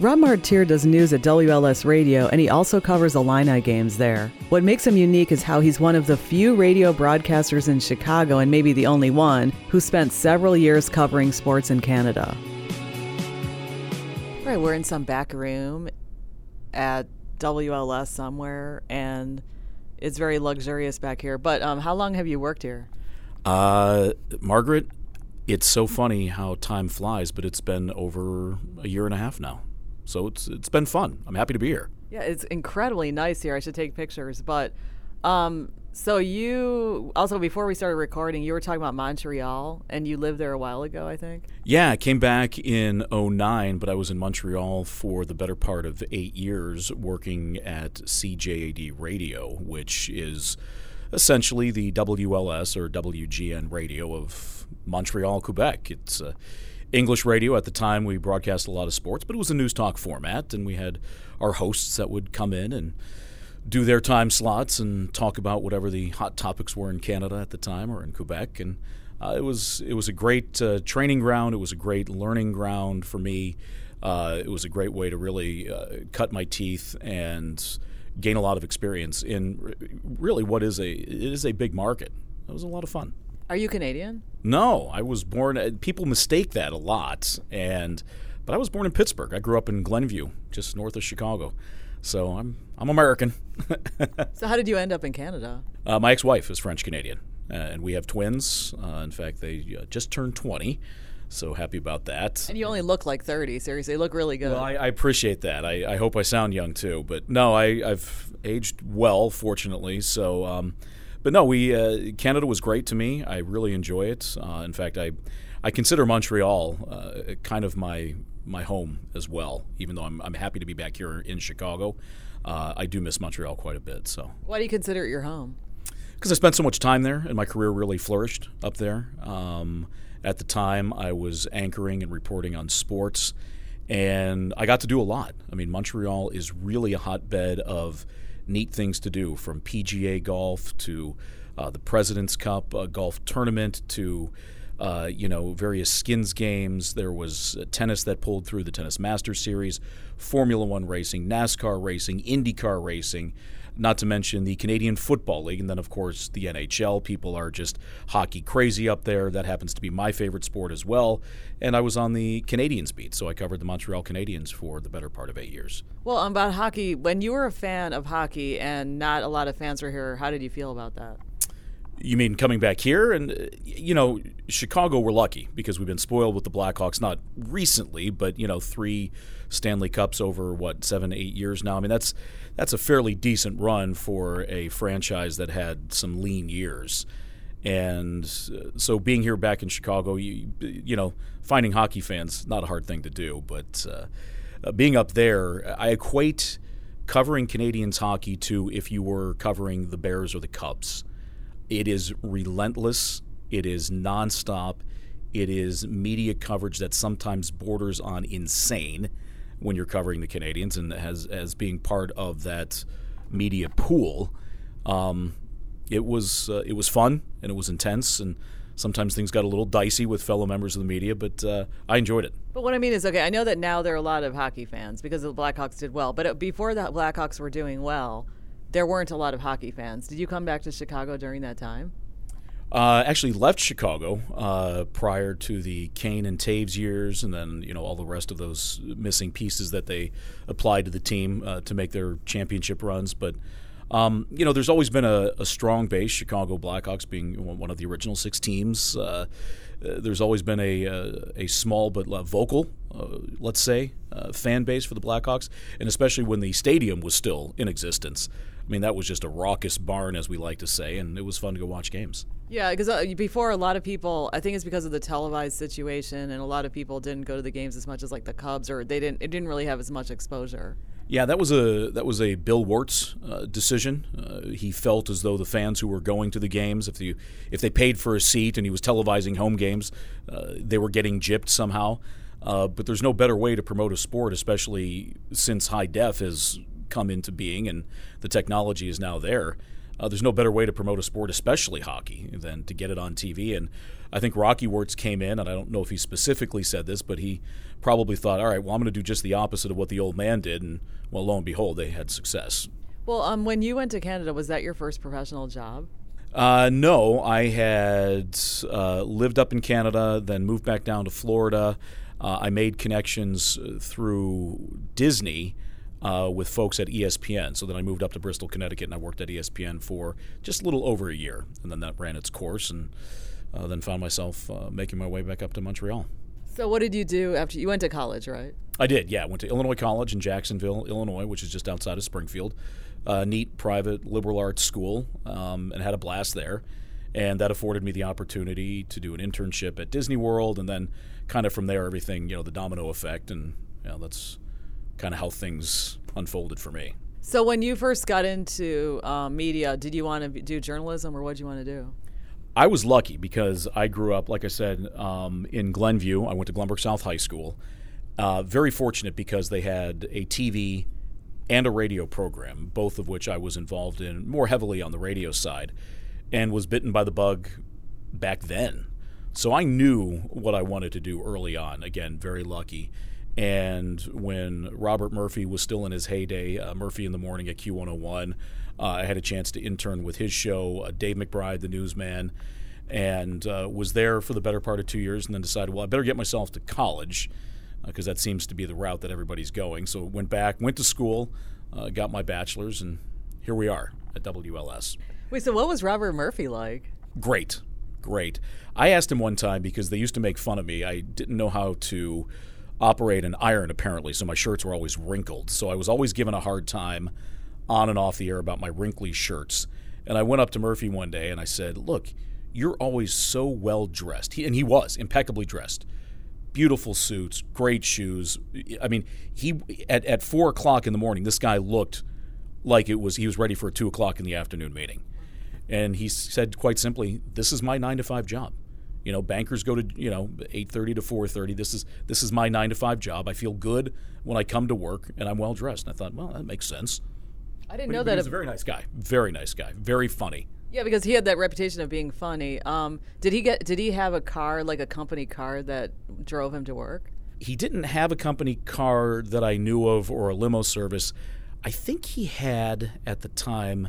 Rob Martier does news at WLS Radio, and he also covers Illini games there. What makes him unique is how he's one of the few radio broadcasters in Chicago, and maybe the only one, who spent several years covering sports in Canada. All right, we're in some back room at WLS somewhere, and it's very luxurious back here. But um, how long have you worked here? Uh, Margaret, it's so funny how time flies, but it's been over a year and a half now. So it's it's been fun. I'm happy to be here. Yeah, it's incredibly nice here. I should take pictures, but um, so you also before we started recording, you were talking about Montreal, and you lived there a while ago, I think. Yeah, I came back in 09, but I was in Montreal for the better part of eight years, working at CJAD Radio, which is essentially the WLS or WGN radio of Montreal, Quebec. It's uh, English radio. At the time, we broadcast a lot of sports, but it was a news talk format, and we had our hosts that would come in and do their time slots and talk about whatever the hot topics were in Canada at the time or in Quebec. And uh, it was it was a great uh, training ground. It was a great learning ground for me. Uh, it was a great way to really uh, cut my teeth and gain a lot of experience in really what is a it is a big market. It was a lot of fun. Are you Canadian? No, I was born. Uh, people mistake that a lot, and but I was born in Pittsburgh. I grew up in Glenview, just north of Chicago. So I'm I'm American. so how did you end up in Canada? Uh, my ex-wife is French Canadian, uh, and we have twins. Uh, in fact, they uh, just turned 20. So happy about that. And you only look like 30. Seriously, you look really good. Well, I, I appreciate that. I, I, hope I sound young too. But no, I, have aged well, fortunately. So um, but no, we uh, Canada was great to me. I really enjoy it. Uh, in fact, I I consider Montreal uh, kind of my my home as well. Even though I'm I'm happy to be back here in Chicago, uh, I do miss Montreal quite a bit. So why do you consider it your home? Because I spent so much time there, and my career really flourished up there. Um, at the time, I was anchoring and reporting on sports, and I got to do a lot. I mean, Montreal is really a hotbed of neat things to do from PGA golf to uh, the President's Cup uh, golf tournament to uh, you know various skins games. There was tennis that pulled through the Tennis Masters Series, Formula One racing, NASCAR racing, IndyCar racing not to mention the Canadian Football League, and then, of course, the NHL. People are just hockey crazy up there. That happens to be my favorite sport as well. And I was on the Canadiens beat, so I covered the Montreal Canadiens for the better part of eight years. Well, about hockey, when you were a fan of hockey and not a lot of fans were here, how did you feel about that? You mean coming back here? And, you know, Chicago, we're lucky because we've been spoiled with the Blackhawks, not recently, but, you know, three Stanley Cups over, what, seven, eight years now. I mean, that's that's a fairly decent run for a franchise that had some lean years. And uh, so being here back in Chicago, you, you know, finding hockey fans, not a hard thing to do, but uh, uh, being up there, I equate covering Canadiens hockey to if you were covering the Bears or the Cubs. It is relentless, it is nonstop, it is media coverage that sometimes borders on insane when you're covering the Canadiens and as as being part of that media pool. Um, it was uh, it was fun and it was intense and sometimes things got a little dicey with fellow members of the media, but uh, I enjoyed it. But what I mean is, okay, I know that now there are a lot of hockey fans because the Blackhawks did well, but before that, the Blackhawks were doing well, there weren't a lot of hockey fans. Did you come back to Chicago during that time? Uh, actually left Chicago uh, prior to the Kane and Toews years, and then you know all the rest of those missing pieces that they applied to the team uh, to make their championship runs. But um, you know, there's always been a, a, strong base. Chicago Blackhawks being one of the original six teams. Uh, uh, there's always been a uh, a small but vocal, let's say, fan base for the Blackhawks, and especially when the stadium was still in existence. I mean, that was just a raucous barn, as we like to say, and it was fun to go watch games. Yeah, because uh, before a lot of people, I think it's because of the televised situation, and a lot of people didn't go to the games as much as like the Cubs, or they didn't. It didn't really have as much exposure. Yeah, that was a that was a Bill Wirtz uh, decision. Uh, he felt as though the fans who were going to the games, if the if they paid for a seat and he was televising home games, uh, they were getting gypped somehow. Uh, but there's no better way to promote a sport, especially since high def has come into being and the technology is now there. uh, there's no better way to promote a sport, especially hockey, than to get it on TV. And I think Rocky Wirtz came in, and I don't know if he specifically said this, but he probably thought, all right, well, I'm going to do just the opposite of what the old man did. And well, lo and behold, they had success. Well, um, when you went to Canada, was that your first professional job? Uh, no, I had uh, lived up in Canada, then moved back down to Florida. Uh, I made connections uh, through Disney uh, with folks at ESPN. So then I moved up to Bristol, Connecticut, and I worked at ESPN for just a little over a year. And then that ran its course, and uh, then found myself making my way back up to Montreal. So what did you do after you went to college, right? I did, yeah. I went to Illinois College in Jacksonville, Illinois, which is just outside of Springfield uh, neat private liberal arts school um, and had a blast there. And that afforded me the opportunity to do an internship at Disney World, and then kind of from there, everything you know, the domino effect, and you know, that's kind of how things unfolded for me. So, when you first got into uh, media, did you want to do journalism, or what did you want to do? I was lucky because I grew up, like I said, um, in Glenview. I went to Glenbrook South High School. Uh, very fortunate because they had a TV and a radio program, both of which I was involved in more heavily on the radio side, and was bitten by the bug back then. So I knew what I wanted to do early on. Again, very lucky. And when Robert Murphy was still in his heyday, uh, Murphy in the Morning at Q101, uh, I had a chance to intern with his show, uh, Dave McBride, the newsman, and uh, was there for the better part of two years and then decided, well, I better get myself to college because uh, that seems to be the route that everybody's going. So went back, went to school, uh, got my bachelor's, and here we are at WLS. Wait, so what was Robert Murphy like? Great, great. I asked him one time because they used to make fun of me. I didn't know how to operate an iron apparently, so my shirts were always wrinkled. So I was always given a hard time on and off the air about my wrinkly shirts. And I went up to Murphy one day and I said, "Look, you're always so well dressed." He, and he was impeccably dressed beautiful suits, great shoes. I mean, he at, at four o'clock in the morning, this guy looked like it was he was ready for a two o'clock in the afternoon meeting, and he said quite simply, "This is my nine to five job." You know, bankers go to you know eight thirty to four thirty. This is this is my nine to five job. I feel good when I come to work, and I'm well dressed. And I thought, well, that makes sense. I didn't but know that. He's a very nice guy. Very nice guy. Very funny. Yeah, because he had that reputation of being funny. Um, did he get? Did he have a car, like a company car, that drove him to work? He didn't have a company car that I knew of or a limo service. I think he had at the time.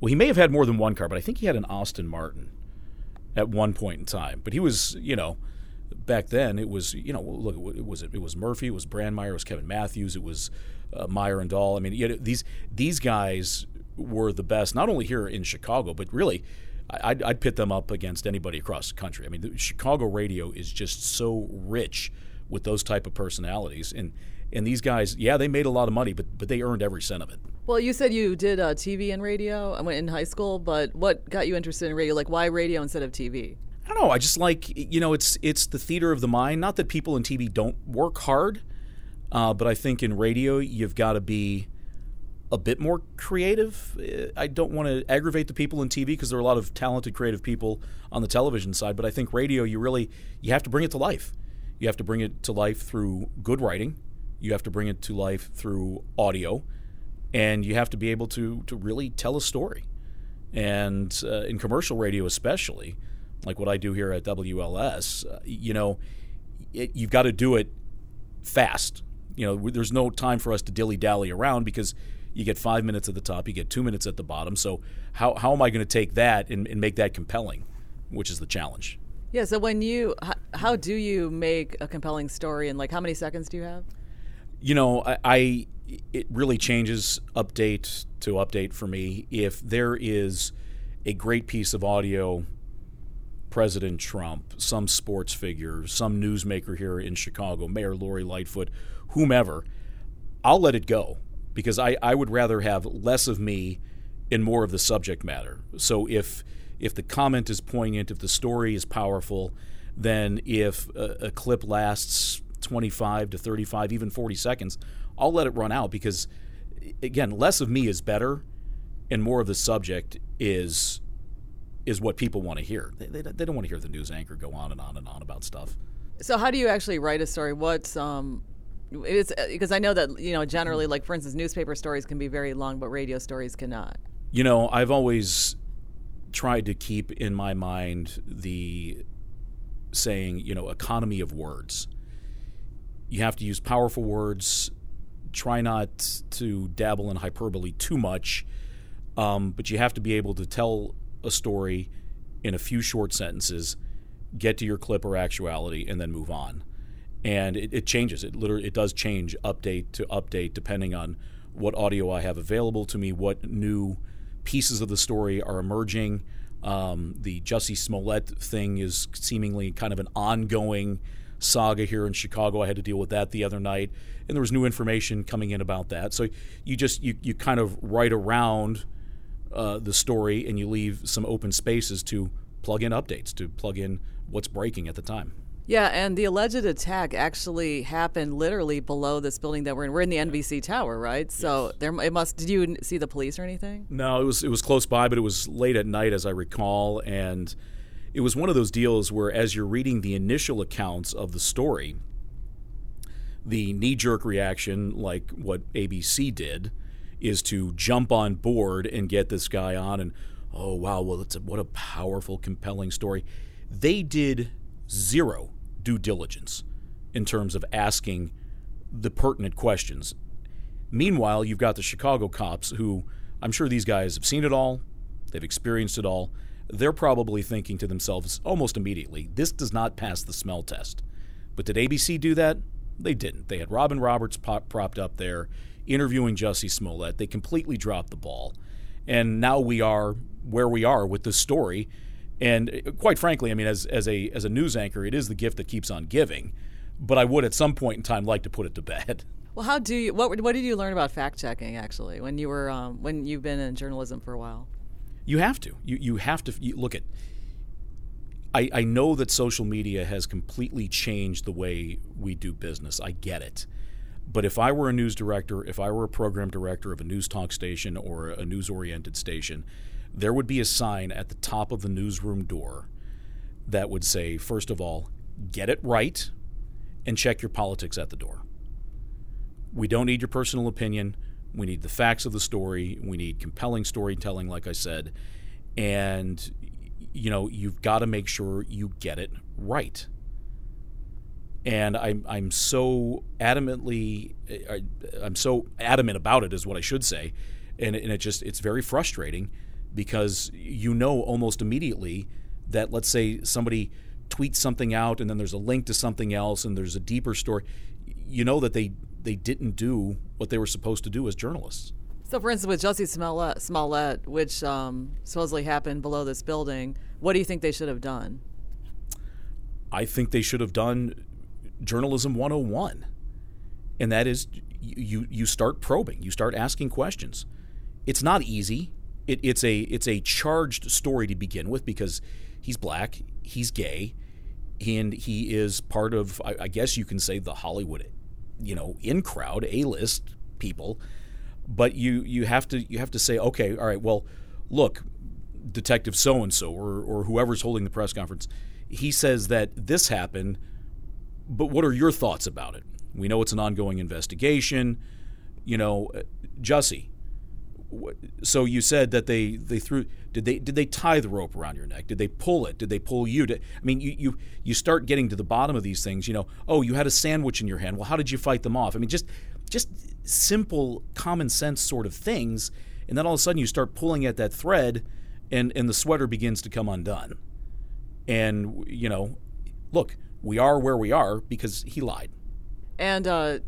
Well, he may have had more than one car, but I think he had an Aston Martin at one point in time. But he was, you know, back then it was, you know, look, it was it was Murphy, it was Brandmeier, it was Kevin Matthews, it was uh, Meier and Dahl. I mean, you know, these these guys were the best, not only here in Chicago, but really, I'd, I'd pit them up against anybody across the country. I mean, the Chicago radio is just so rich with those type of personalities, and and these guys, yeah, they made a lot of money, but but they earned every cent of it. Well, you said you did uh, TV and radio. I went in high school, but what got you interested in radio? Like, why radio instead of TV? I don't know. I just like you know, it's it's the theater of the mind. Not that people in TV don't work hard, uh, but I think in radio you've got to be a bit more creative. Uh, I don't want to aggravate the people in TV because there are a lot of talented, creative people on the television side. But I think radio, you really you have to bring it to life. You have to bring it to life through good writing. You have to bring it to life through audio, and you have to be able to to really tell a story. And uh, in commercial radio, especially, like what I do here at WLS, uh, you know, it, you've got to do it fast. You know, there's no time for us to dilly dally around because you get five minutes at the top, you get two minutes at the bottom. So how, how am I going to take that and, and make that compelling, which is the challenge? Yeah. So when you, how, how do you make a compelling story, and like how many seconds do you have? You know, I, I it really changes update to update for me. If there is a great piece of audio, President Trump, some sports figure, some newsmaker here in Chicago, Mayor Lori Lightfoot, whomever, I'll let it go because I, I would rather have less of me and more of the subject matter. So if if the comment is poignant, if the story is powerful, then if a, a clip lasts 25 to 35, even 40 seconds, I'll let it run out because again, less of me is better and more of the subject is is what people want to hear. They, they, they don't want to hear the news anchor go on and on and on about stuff. So how do you actually write a story? What's um it's because uh, I know that you know generally, like for instance, newspaper stories can be very long, but radio stories cannot. You know, I've always tried to keep in my mind the saying, you know, economy of words. You have to use powerful words. Try not to dabble in hyperbole too much, um, but you have to be able to tell a story in a few short sentences, get to your clip or actuality, and then move on. And it, it changes. It literally it does change update to update depending on what audio I have available to me, what new pieces of the story are emerging. Um, the Jussie Smollett thing is seemingly kind of an ongoing saga here in Chicago. I had to deal with that the other night, and there was new information coming in about that. So you just you you kind of write around uh, the story, and you leave some open spaces to plug in updates, to plug in what's breaking at the time. Yeah, and the alleged attack actually happened literally below this building that we're in. We're in the NBC Tower, right? So Yes. there, it must. Did you see the police or anything? No, it was it was close by, but it was late at night, as I recall, and it was one of those deals where, as you're reading the initial accounts of the story, the knee-jerk reaction, like what ABC did, is to jump on board and get this guy on, and oh wow, well, it's a, what a powerful, compelling story. They did zero due diligence in terms of asking the pertinent questions. Meanwhile, you've got the Chicago cops who I'm sure these guys have seen it all, they've experienced it all. They're probably thinking to themselves almost immediately, this does not pass the smell test. But did ABC do that? They didn't. They had Robin Roberts pop, propped up there interviewing Jussie Smollett. They completely dropped the ball. And now we are where we are with this story. And quite frankly, I mean, as, as, a, as a news anchor, it is the gift that keeps on giving. But I would at some point in time like to put it to bed. Well, how do you? What What did you learn about fact checking actually when you were um, when you've been in journalism for a while? You have to. You you have to you, look at. I I know that social media has completely changed the way we do business. I get it. But if I were a news director, if I were a program director of a news talk station or a news oriented station, there would be a sign at the top of the newsroom door that would say, first of all, get it right and check your politics at the door. We don't need your personal opinion. We need the facts of the story. We need compelling storytelling, like I said. And, you know, you've got to make sure you get it right. And I'm, I'm so adamantly, I- I'm so adamant about it, is what I should say. And, and it just, it's very frustrating because you know almost immediately that, let's say, somebody tweets something out and then there's a link to something else and there's a deeper story. You know that they, they didn't do what they were supposed to do as journalists. So, for instance, with Jussie Smollett, Smollett which um, supposedly happened below this building, what do you think they should have done? I think they should have done journalism 101. And that is you you start probing, you start asking questions. It's not easy. It, it's a it's a charged story to begin with because he's black, he's gay, and he is part of I, I guess you can say the Hollywood, you know, in crowd, A list people. But you you have to you have to say okay, all right, well, look, Detective so and so or or whoever's holding the press conference, he says that this happened but what are your thoughts about it? We know it's an ongoing investigation. You know, uh, Jussie. So you said that they, they threw did they did they tie the rope around your neck? Did they pull it? Did they pull you? I mean, you, you you start getting to the bottom of these things. You know, oh, you had a sandwich in your hand. Well, how did you fight them off? I mean, just just simple common sense sort of things, and then all of a sudden you start pulling at that thread, and and the sweater begins to come undone. And you know, look, we are where we are because he lied. And uh,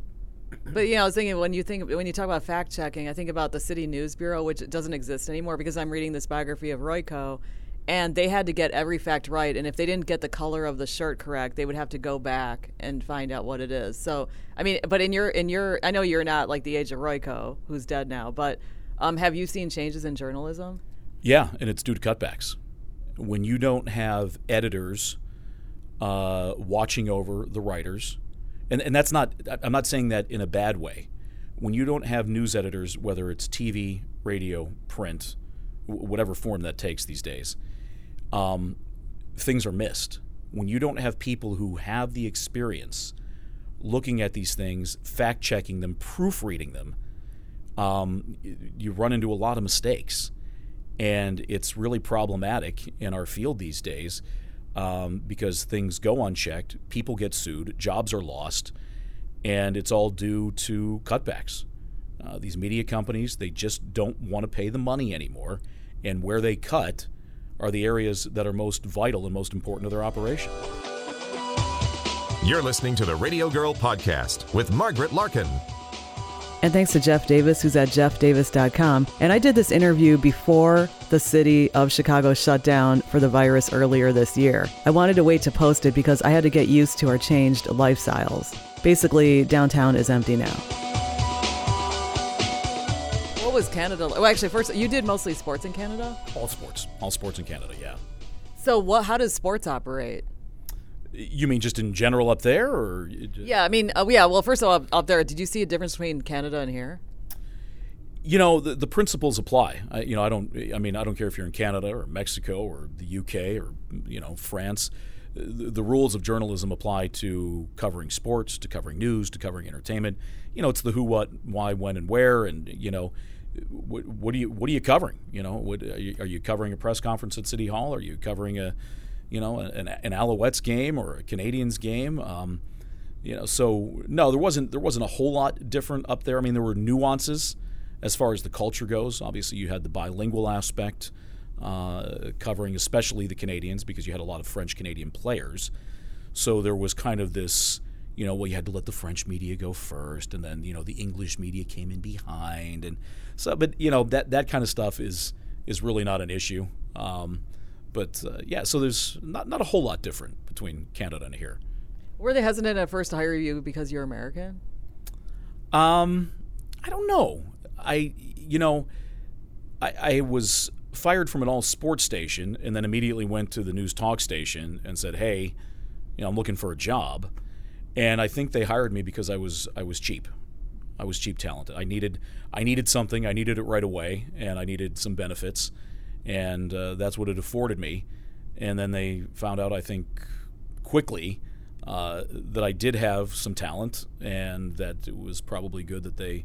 but yeah, I was thinking when you think when you talk about fact checking, I think about the City News Bureau, which doesn't exist anymore because I'm reading this biography of Royko, and they had to get every fact right. And if they didn't get the color of the shirt correct, they would have to go back and find out what it is. So I mean, but in your in your, I know you're not like the age of Royko, who's dead now, but um, have you seen changes in journalism? Yeah, and it's due to cutbacks. When you don't have editors uh, watching over the writers, and, and that's not, I'm not saying that in a bad way. When you don't have news editors, whether it's TV, radio, print, whatever form that takes these days, um, things are missed. When you don't have people who have the experience looking at these things, fact checking them, proofreading them, um, you run into a lot of mistakes. and it's really problematic in our field these days um, because things go unchecked, people get sued, jobs are lost, and it's all due to cutbacks. Uh, these media companies, they just don't want to pay the money anymore, and where they cut are the areas that are most vital and most important to their operation. You're listening to the Radio Girl Podcast with Margaret Larkin. And thanks to Jeff Davis, who's at jeffdavis.com. And I did this interview before the city of Chicago shut down for the virus earlier this year. I wanted to wait to post it because I had to get used to our changed lifestyles. Basically, downtown is empty now. What was Canada? Well, actually, first, you did mostly sports in Canada? All sports. All sports in Canada, yeah. So, what? how does sports operate? You mean just in general up there, or yeah? I mean, uh, yeah. Well, first of all, up, up, there, did you see a difference between Canada and here? You know, the, the principles apply. I, you know, I don't. I mean, I don't care if you're in Canada or Mexico or the UK or you know France. The, the rules of journalism apply to covering sports, to covering news, to covering entertainment. You know, it's the who, what, why, when, and where, and you know, what, what are you what are you covering? You know, what, are, you, are you covering a press conference at City Hall? Are you covering a you know, an, an Alouettes game or a Canadiens game. Um, you know, so no, there wasn't there wasn't a whole lot different up there. I mean, there were nuances as far as the culture goes. Obviously, you had the bilingual aspect, uh, covering especially the Canadiens, because you had a lot of French Canadian players. So there was kind of this, you know, well, you had to let the French media go first, and then you know the English media came in behind, and so, but you know that that kind of stuff is is really not an issue. Um, but uh, yeah, so there's not not a whole lot different between Canada and here. Were they hesitant at first to hire you because you're American? Um, I don't know. I you know, I, I was fired from an all sports station and then immediately went to the news talk station and said, "Hey, you know, I'm looking for a job." And I think they hired me because I was I was cheap. I was cheap talented. I needed I needed something. I needed it right away, and I needed some benefits and uh, that's what it afforded me. And then they found out, I think, quickly uh, that I did have some talent, and that it was probably good that they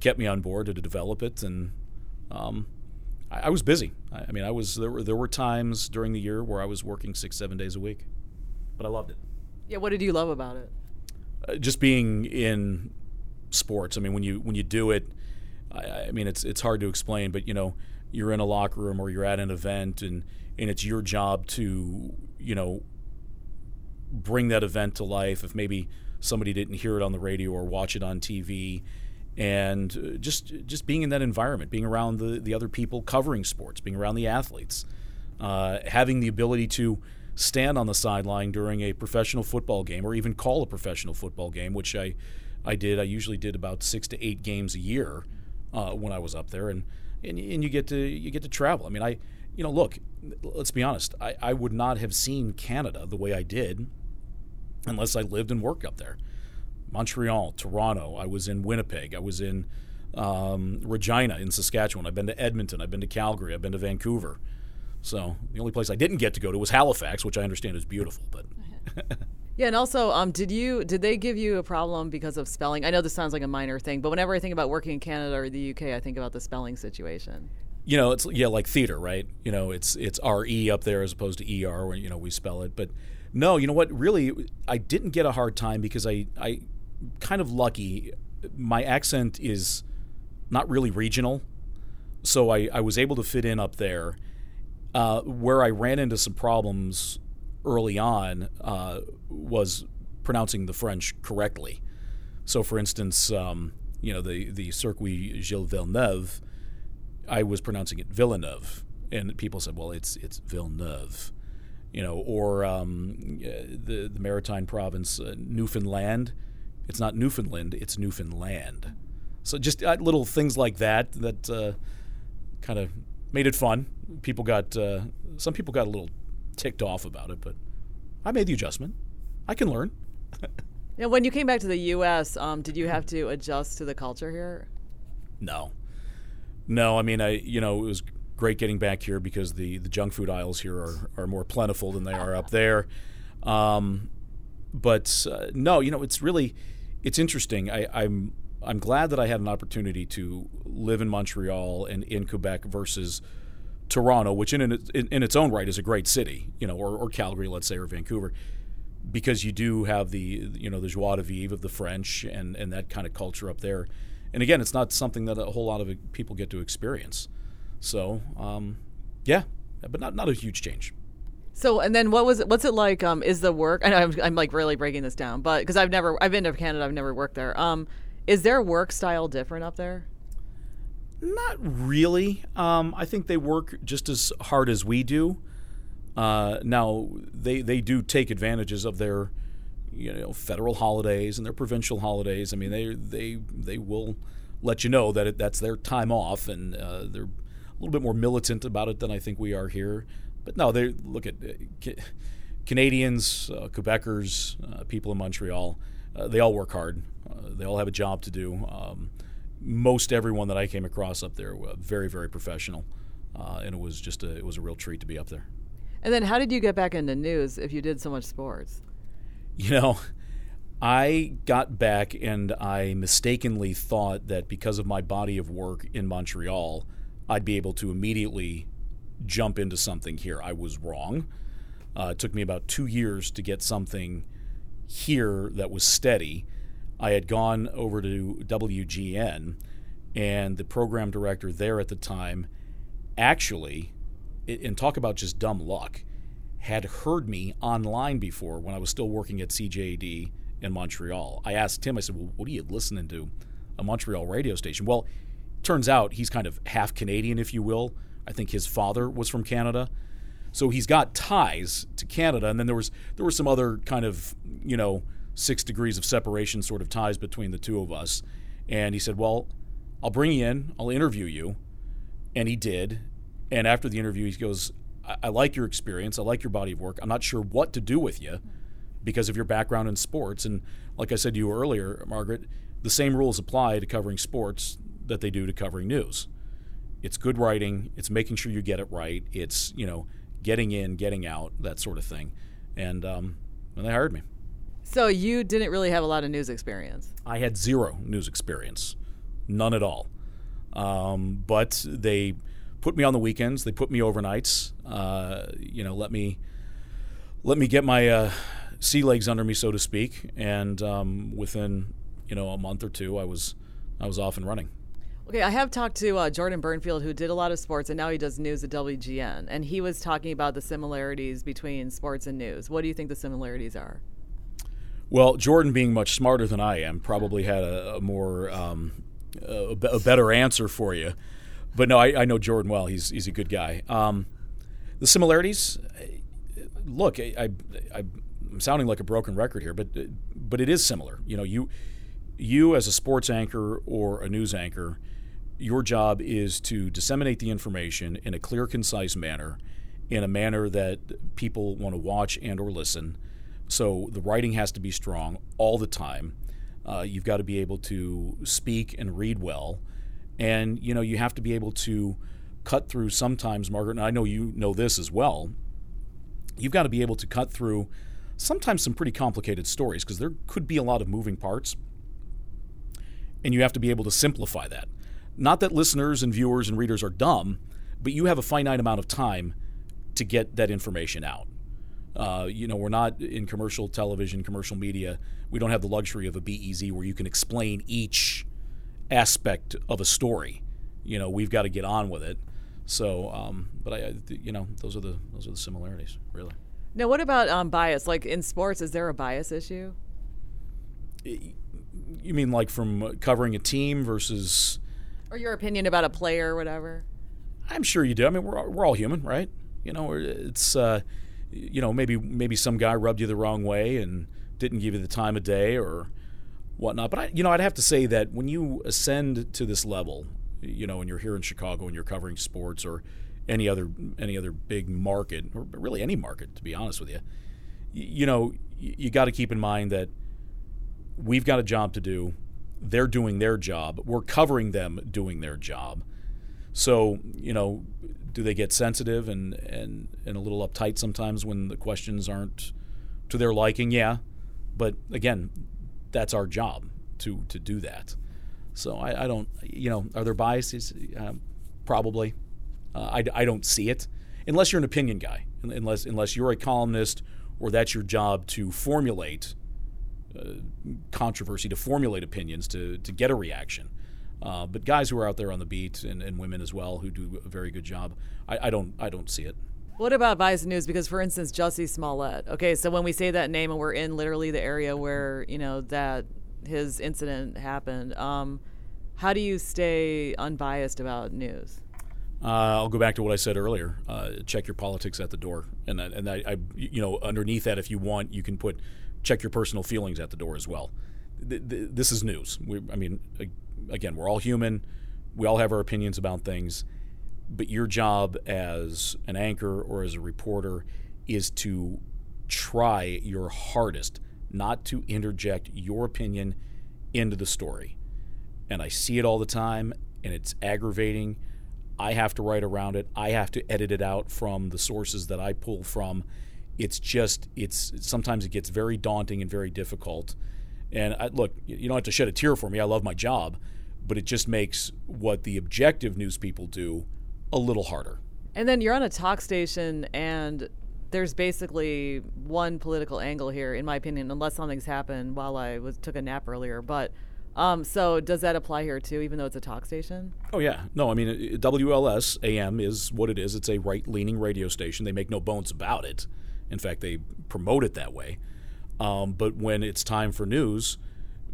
kept me on board to, to develop it. And um, I, I, was busy. I, I, mean, I was there were there were times during the year where I was working six seven days a week, but I loved it. Yeah, what did you love about it? Uh, just being in sports. I mean, when you when you do it, I, I mean, it's it's hard to explain, but you know you're in a locker room or you're at an event and and it's your job to you know bring that event to life. If maybe somebody didn't hear it on the radio or watch it on TV and uh, just just being in that environment being around the the other people covering sports being around the athletes uh, having the ability to stand on the sideline during a professional football game or even call a professional football game which I I did. I usually did about 6 to 8 games a year uh, when I was up there. And and, and you get to you get to travel. I mean, I you know, look, let's be honest. I, I would not have seen Canada the way I did unless I lived and worked up there. Montreal, Toronto. I was in Winnipeg. I was in um, Regina in Saskatchewan. I've been to Edmonton. I've been to Calgary. I've been to Vancouver. So the only place I didn't get to go to was Halifax, which I understand is beautiful, but. Yeah, and also, um, did you did they give you a problem because of spelling? I know this sounds like a minor thing, but whenever I think about working in Canada or the UK, I think about the spelling situation. You know, it's yeah, like theater, right? You know, it's it's R E up there as opposed to E R, where you know we spell it. But no, you know what? Really, I didn't get a hard time because I I kind of lucky. My accent is not really regional, so I I was able to fit in up there. Uh, where I ran into some problems early on uh, was pronouncing the French correctly. So, for instance, um, you know, the, the Circuit Gilles Villeneuve, I was pronouncing it Villeneuve. And people said, well, it's, it's Villeneuve. You know, or um, the, the maritime province, uh, Newfoundland, it's not Newfoundland, it's Newfoundland. So just uh, little things like that that uh, kind of made it fun. People got, uh, some people got a little ticked off about it, but I made the adjustment. I can learn. now, when you came back to the U.S., um, did you have to adjust to the culture here? No, no. I mean, I you know it was great getting back here because the the junk food aisles here are are more plentiful than they are up there. Um, but uh, no, you know, it's really it's interesting. I, I'm I'm glad that I had an opportunity to live in Montreal and in Quebec versus Toronto, which in, in, in its own right is a great city, you know, or, or Calgary, let's say, or Vancouver, because you do have the you know the joie de vivre of the French and and that kind of culture up there. And again, it's not something that a whole lot of people get to experience. So, um, yeah, but not not a huge change. So and then what was it? What's it like? Um, is the work? Know I'm, I'm like really breaking this down, but because I've never I've been to Canada, I've never worked there. Um, is their work style different up there? Not really. Um, I think they work just as hard as we do. Uh, now they they do take advantages of their you know federal holidays and their provincial holidays. I mean they they they will let you know that it, that's their time off, and uh, they're a little bit more militant about it than I think we are here. But no, they look at uh, Canadians, uh, Quebecers, uh, people in Montreal. Uh, they all work hard. They all have a job to do. Um, most everyone that I came across up there were very, very professional, and it was just a, it was a real treat to be up there. And then, how did you get back into news if you did so much sports? You know, I got back and I mistakenly thought that because of my body of work in Montreal, I'd be able to immediately jump into something here. I was wrong. Uh, it took me about two years to get something here that was steady. I had gone over to WGN, and the program director there at the time actually, and talk about just dumb luck, had heard me online before when I was still working at CJAD in Montreal. I asked him, I said, Well, what are you listening to? A Montreal radio station. Well, turns out he's kind of half Canadian, if you will. I think his father was from Canada. So he's got ties to Canada, and then there was there were some other kind of you know six degrees of separation sort of ties between the two of us. And he said, "Well, I'll bring you in. I'll interview you," and he did. And after the interview, he goes, I, I like your experience. I like your body of work. I'm not sure what to do with you because of your background in sports. And like I said to you earlier, Margaret, the same rules apply to covering sports that they do to covering news. It's good writing. It's making sure you get it right. It's you know getting in, getting out, that sort of thing. And um, and they hired me. So you didn't really have a lot of news experience. I had zero news experience, none at all. Um, but they put me on the weekends. They put me overnights. Uh, you know, let me let me get my uh, sea legs under me, so to speak. And um, within you know a month or two, I was I was off and running. Okay, I have talked to uh, Jordan Bernfield, who did a lot of sports, and now he does news at WGN. And he was talking about the similarities between sports and news. What do you think the similarities are? Well, Jordan, being much smarter than I am, probably had a, a more um, a, a, better answer for you. But no, I, I, know Jordan well. He's he's a good guy. Um, the similarities, look, I, I, I'm sounding like a broken record here, but but it is similar. You know, you you as a sports anchor or a news anchor your job is to disseminate the information in a clear, concise manner, in a manner that people want to watch and or listen. So the writing has to be strong all the time. Uh, you've got to be able to speak and read well, and you know you have to be able to cut through. Sometimes, Margaret, and I know you know this as well. You've got to be able to cut through sometimes some pretty complicated stories because there could be a lot of moving parts, and you have to be able to simplify that. Not that listeners and viewers and readers are dumb, but you have a finite amount of time to get that information out. Uh, you know, we're not in commercial television, commercial media. We don't have the luxury of a BEZ where you can explain each aspect of a story. You know, we've got to get on with it. So, um, but I, you know, those are the those are the similarities, really. Now, what about um, bias? Like in sports, is there a bias issue? You mean like from covering a team versus or your opinion about a player or whatever. I'm sure you do. I mean, we're we're all human, right? You know, it's uh, you know maybe maybe some guy rubbed you the wrong way and didn't give you the time of day or whatnot. But I, you know, I'd have to say that when you ascend to this level, you know, and you're here in Chicago and you're covering sports or any other any other big market or really any market, to be honest with you, you, know, you got to keep in mind that we've got a job to do they're doing their job. We're covering them doing their job. So, you know, do they get sensitive and, and, and a little uptight sometimes when the questions aren't to their liking? Yeah. But again, that's our job to, to do that. So I, I don't, you know, are there biases? Uh, probably. Uh, I, I don't see it unless you're an opinion guy, unless unless you're a columnist or that's your job to formulate uh, controversy, to formulate opinions, to to get a reaction. Uh, but guys who are out there on the beat and, and women as well who do a very good job, I, I don't I don't see it. What about Vice News? Because, for instance, Jussie Smollett. Okay, so when we say that name and we're in literally the area where you know that his incident happened, um, how do you stay unbiased about news? Uh, I'll go back to what I said earlier. Uh, check your politics at the door, and and I, I, you know, underneath that, if you want, you can put check your personal feelings at the door as well. This is news. We, I mean, again, we're all human. We all have our opinions about things, but your job as an anchor or as a reporter is to try your hardest not to interject your opinion into the story. And I see it all the time, and it's aggravating I have to write around it. I have to edit it out from the sources that I pull from. It's just it's sometimes it gets very daunting and very difficult. And I, look, you don't have to shed a tear for me. I love my job, but it just makes what the objective news people do a little harder. And then you're on a talk station and there's basically one political angle here, in my opinion, unless something's happened while I was took a nap earlier. But um, so does that apply here too, even though it's a talk station? Oh yeah, no. I mean, WLS AM is what it is. It's a right-leaning radio station. They make no bones about it. In fact, they promote it that way. Um, but when it's time for news,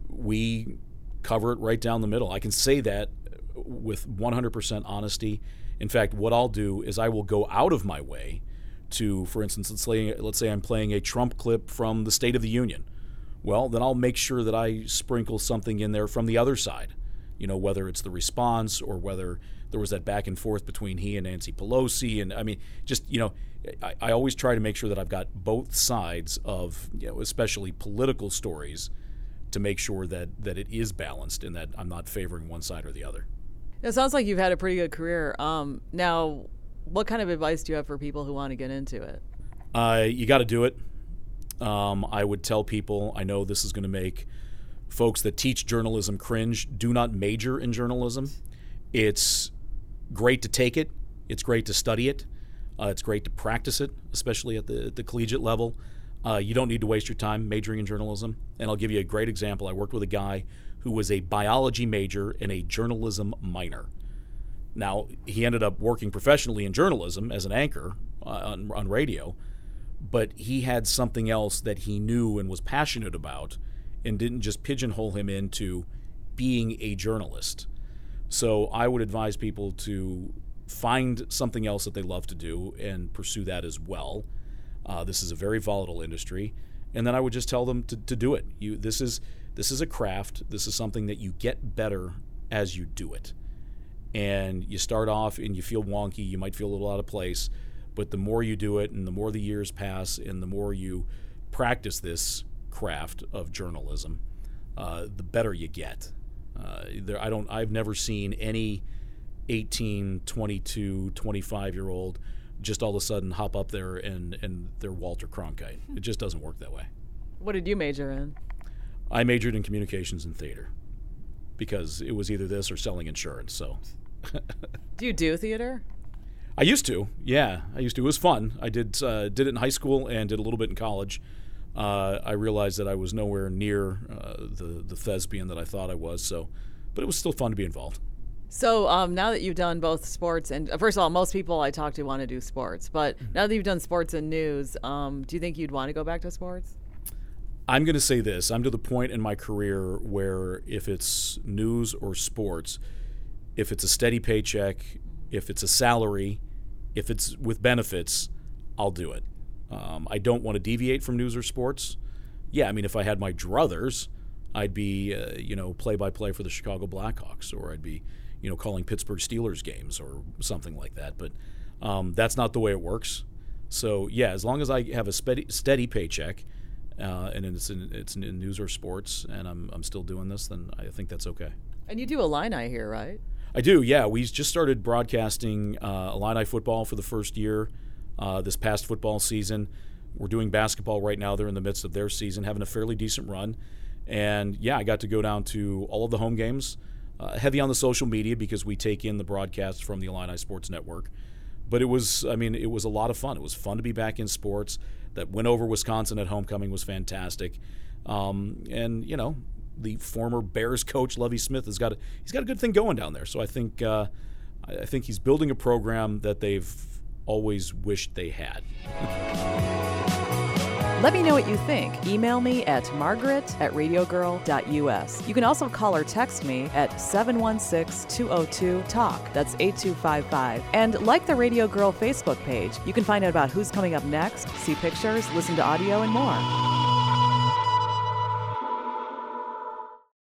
we cover it right down the middle. I can say that with 100% honesty. In fact, what I'll do is I will go out of my way to, for instance, let's say, let's say I'm playing a Trump clip from the State of the Union well, then I'll make sure that I sprinkle something in there from the other side. You know, whether it's the response or whether there was that back and forth between he and Nancy Pelosi. And I mean, just, you know, I, I always try to make sure that I've got both sides of, you know, especially political stories to make sure that, that it is balanced and that I'm not favoring one side or the other. It sounds like you've had a pretty good career. Um, now, what kind of advice do you have for people who want to get into it? Uh, you got to do it. Um, I would tell people, I know this is going to make folks that teach journalism cringe, do not major in journalism. It's great to take it, it's great to study it, uh, it's great to practice it, especially at the, the collegiate level. Uh, you don't need to waste your time majoring in journalism. And I'll give you a great example. I worked with a guy who was a biology major and a journalism minor. Now, he ended up working professionally in journalism as an anchor uh, on, on radio, but he had something else that he knew and was passionate about and didn't just pigeonhole him into being a journalist. So I would advise people to find something else that they love to do and pursue that as well. Uh, this is a very volatile industry, and then I would just tell them to, to do it. You this is this is a craft. This is something that you get better as you do it, and you start off and you feel wonky. You might feel a little out of place, but the more you do it and the more the years pass and the more you practice this craft of journalism, uh, the better you get. Uh, there, I don't. I've never seen any 18, 22, 25 year old just all of a sudden hop up there and and they're Walter Cronkite. It just doesn't work that way. What did you major in? I majored in communications and theater because it was either this or selling insurance. So. do you do theater? I used to, yeah, I used to. It was fun. I did uh, did it in high school and did a little bit in college. Uh, I realized that I was nowhere near uh, the the thespian that I thought I was. So, but it was still fun to be involved. So um, now that you've done both sports and first of all, most people I talk to want to do sports, but mm-hmm. now that you've done sports and news, um, do you think you'd want to go back to sports? I'm going to say this: I'm to the point in my career where if it's news or sports, if it's a steady paycheck, if it's a salary, if it's with benefits, I'll do it. Um, I don't want to deviate from news or sports. Yeah, I mean, if I had my druthers, I'd be, uh, you know, play by play for the Chicago Blackhawks, or I'd be, you know, calling Pittsburgh Steelers games or something like that. But um, that's not the way it works. So yeah, as long as I have a steady, steady paycheck, uh, and it's in, it's in news or sports, and I'm I'm still doing this, then I think that's okay. And you do Illini here, right? I do, yeah. We just started broadcasting uh, Illini football for the first year uh, this past football season. We're doing basketball right now. They're in the midst of their season, having a fairly decent run. And yeah, I got to go down to all of the home games. uh, heavy on the social media because we take in the broadcasts from the Illini Sports Network. But it was, I mean, it was a lot of fun. It was fun to be back in sports. That win over Wisconsin at homecoming was fantastic. Um, and you know, the former Bears coach Lovie Smith has got a, he's got a good thing going down there. So I think uh, I think he's building a program that they've always wished they had. Let me know what you think. Email me at margaret at radiogirl.us. You can also call or text me at 716 202 TALK. That's 8255. And like the Radio Girl Facebook page. You can find out about who's coming up next, see pictures, listen to audio, and more.